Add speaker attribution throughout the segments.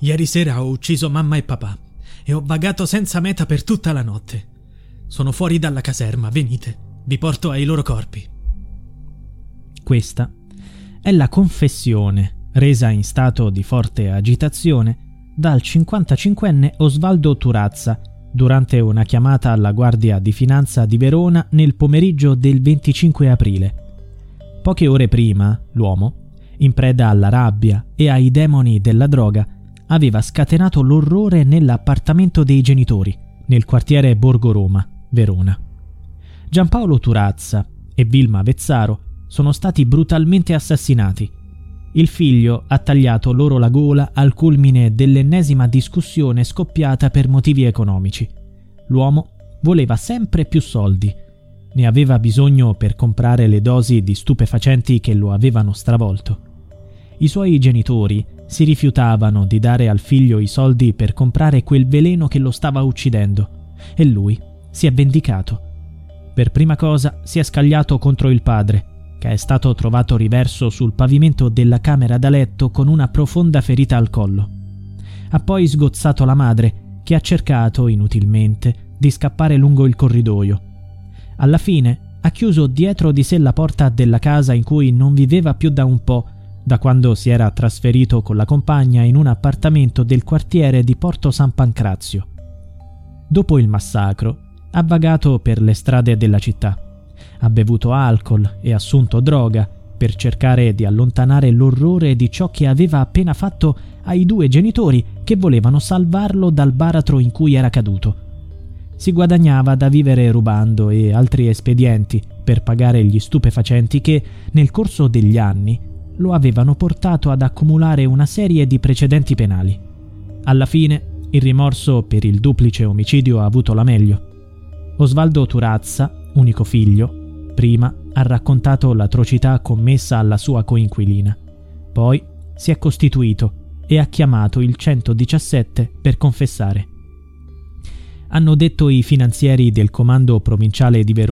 Speaker 1: Ieri sera ho ucciso mamma e papà e ho vagato senza meta per tutta la notte. Sono fuori dalla caserma, venite, vi porto ai loro corpi.
Speaker 2: Questa è la confessione resa in stato di forte agitazione dal 55enne Osvaldo Turazza durante una chiamata alla Guardia di Finanza di Verona nel pomeriggio del 25 aprile. Poche ore prima, l'uomo, in preda alla rabbia e ai demoni della droga, aveva scatenato l'orrore nell'appartamento dei genitori, nel quartiere Borgo Roma, Verona. Giampaolo Turazza e Vilma Vezzaro sono stati brutalmente assassinati. Il figlio ha tagliato loro la gola al culmine dell'ennesima discussione scoppiata per motivi economici. L'uomo voleva sempre più soldi. Ne aveva bisogno per comprare le dosi di stupefacenti che lo avevano stravolto. I suoi genitori si rifiutavano di dare al figlio i soldi per comprare quel veleno che lo stava uccidendo e lui si è vendicato. Per prima cosa si è scagliato contro il padre, che è stato trovato riverso sul pavimento della camera da letto con una profonda ferita al collo. Ha poi sgozzato la madre, che ha cercato, inutilmente, di scappare lungo il corridoio. Alla fine ha chiuso dietro di sé la porta della casa in cui non viveva più da un po', da quando si era trasferito con la compagna in un appartamento del quartiere di Porto San Pancrazio. Dopo il massacro, ha vagato per le strade della città. Ha bevuto alcol e assunto droga per cercare di allontanare l'orrore di ciò che aveva appena fatto ai due genitori che volevano salvarlo dal baratro in cui era caduto. Si guadagnava da vivere rubando e altri espedienti per pagare gli stupefacenti che, nel corso degli anni, lo avevano portato ad accumulare una serie di precedenti penali. Alla fine, il rimorso per il duplice omicidio ha avuto la meglio. Osvaldo Turazza, unico figlio, prima ha raccontato l'atrocità commessa alla sua coinquilina. Poi si è costituito e ha chiamato il 117 per confessare. Hanno detto i finanzieri del comando provinciale di Verona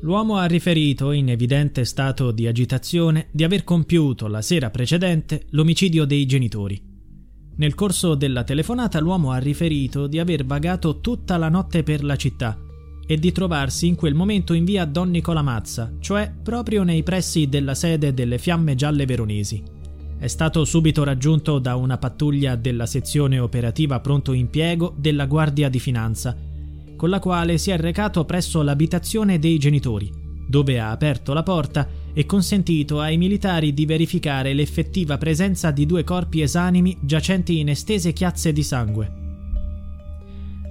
Speaker 1: L'uomo ha riferito, in evidente stato di agitazione, di aver compiuto la sera precedente l'omicidio dei genitori. Nel corso della telefonata l'uomo ha riferito di aver vagato tutta la notte per la città e di trovarsi in quel momento in via Don Nicola Mazza, cioè proprio nei pressi della sede delle Fiamme Gialle Veronesi. È stato subito raggiunto da una pattuglia della sezione operativa pronto impiego della Guardia di Finanza con la quale si è recato presso l'abitazione dei genitori, dove ha aperto la porta e consentito ai militari di verificare l'effettiva presenza di due corpi esanimi giacenti in estese chiazze di sangue.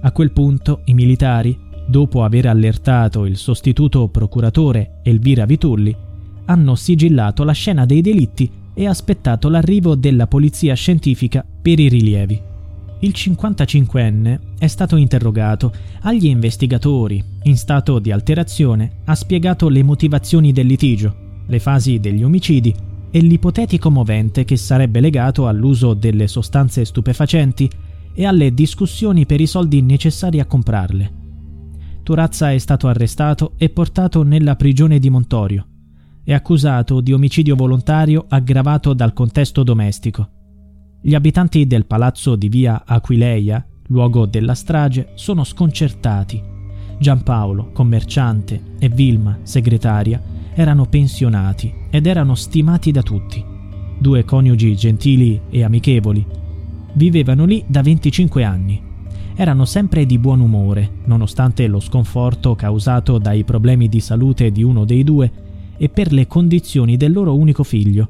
Speaker 1: A quel punto i militari, dopo aver allertato il sostituto procuratore Elvira Vitulli, hanno sigillato la scena dei delitti e aspettato l'arrivo della polizia scientifica per i rilievi. Il 55enne è stato interrogato. Agli investigatori, in stato di alterazione, ha spiegato le motivazioni del litigio, le fasi degli omicidi e l'ipotetico movente che sarebbe legato all'uso delle sostanze stupefacenti e alle discussioni per i soldi necessari a comprarle. Turazza è stato arrestato e portato nella prigione di Montorio. È accusato di omicidio volontario aggravato dal contesto domestico. Gli abitanti del palazzo di via Aquileia, luogo della strage, sono sconcertati. Giampaolo, commerciante, e Vilma, segretaria, erano pensionati ed erano stimati da tutti.
Speaker 2: due coniugi gentili e amichevoli. Vivevano lì da 25 anni. Erano sempre di buon umore, nonostante lo sconforto causato dai problemi di salute di uno dei due e per le condizioni del loro unico figlio.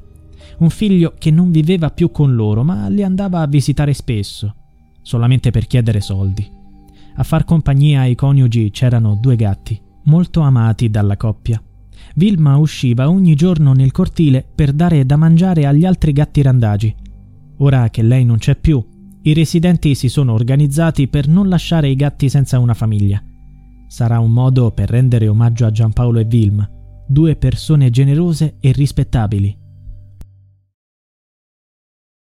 Speaker 2: Un figlio che non viveva più con loro, ma li andava a visitare spesso, solamente per chiedere soldi. A far compagnia ai coniugi c'erano due gatti, molto amati dalla coppia. Vilma usciva ogni giorno nel cortile per dare da mangiare agli altri gatti randagi. Ora che lei non c'è più, i residenti si sono organizzati per non lasciare i gatti senza una famiglia. Sarà un modo per rendere omaggio a Giampaolo e Vilma, due persone generose e rispettabili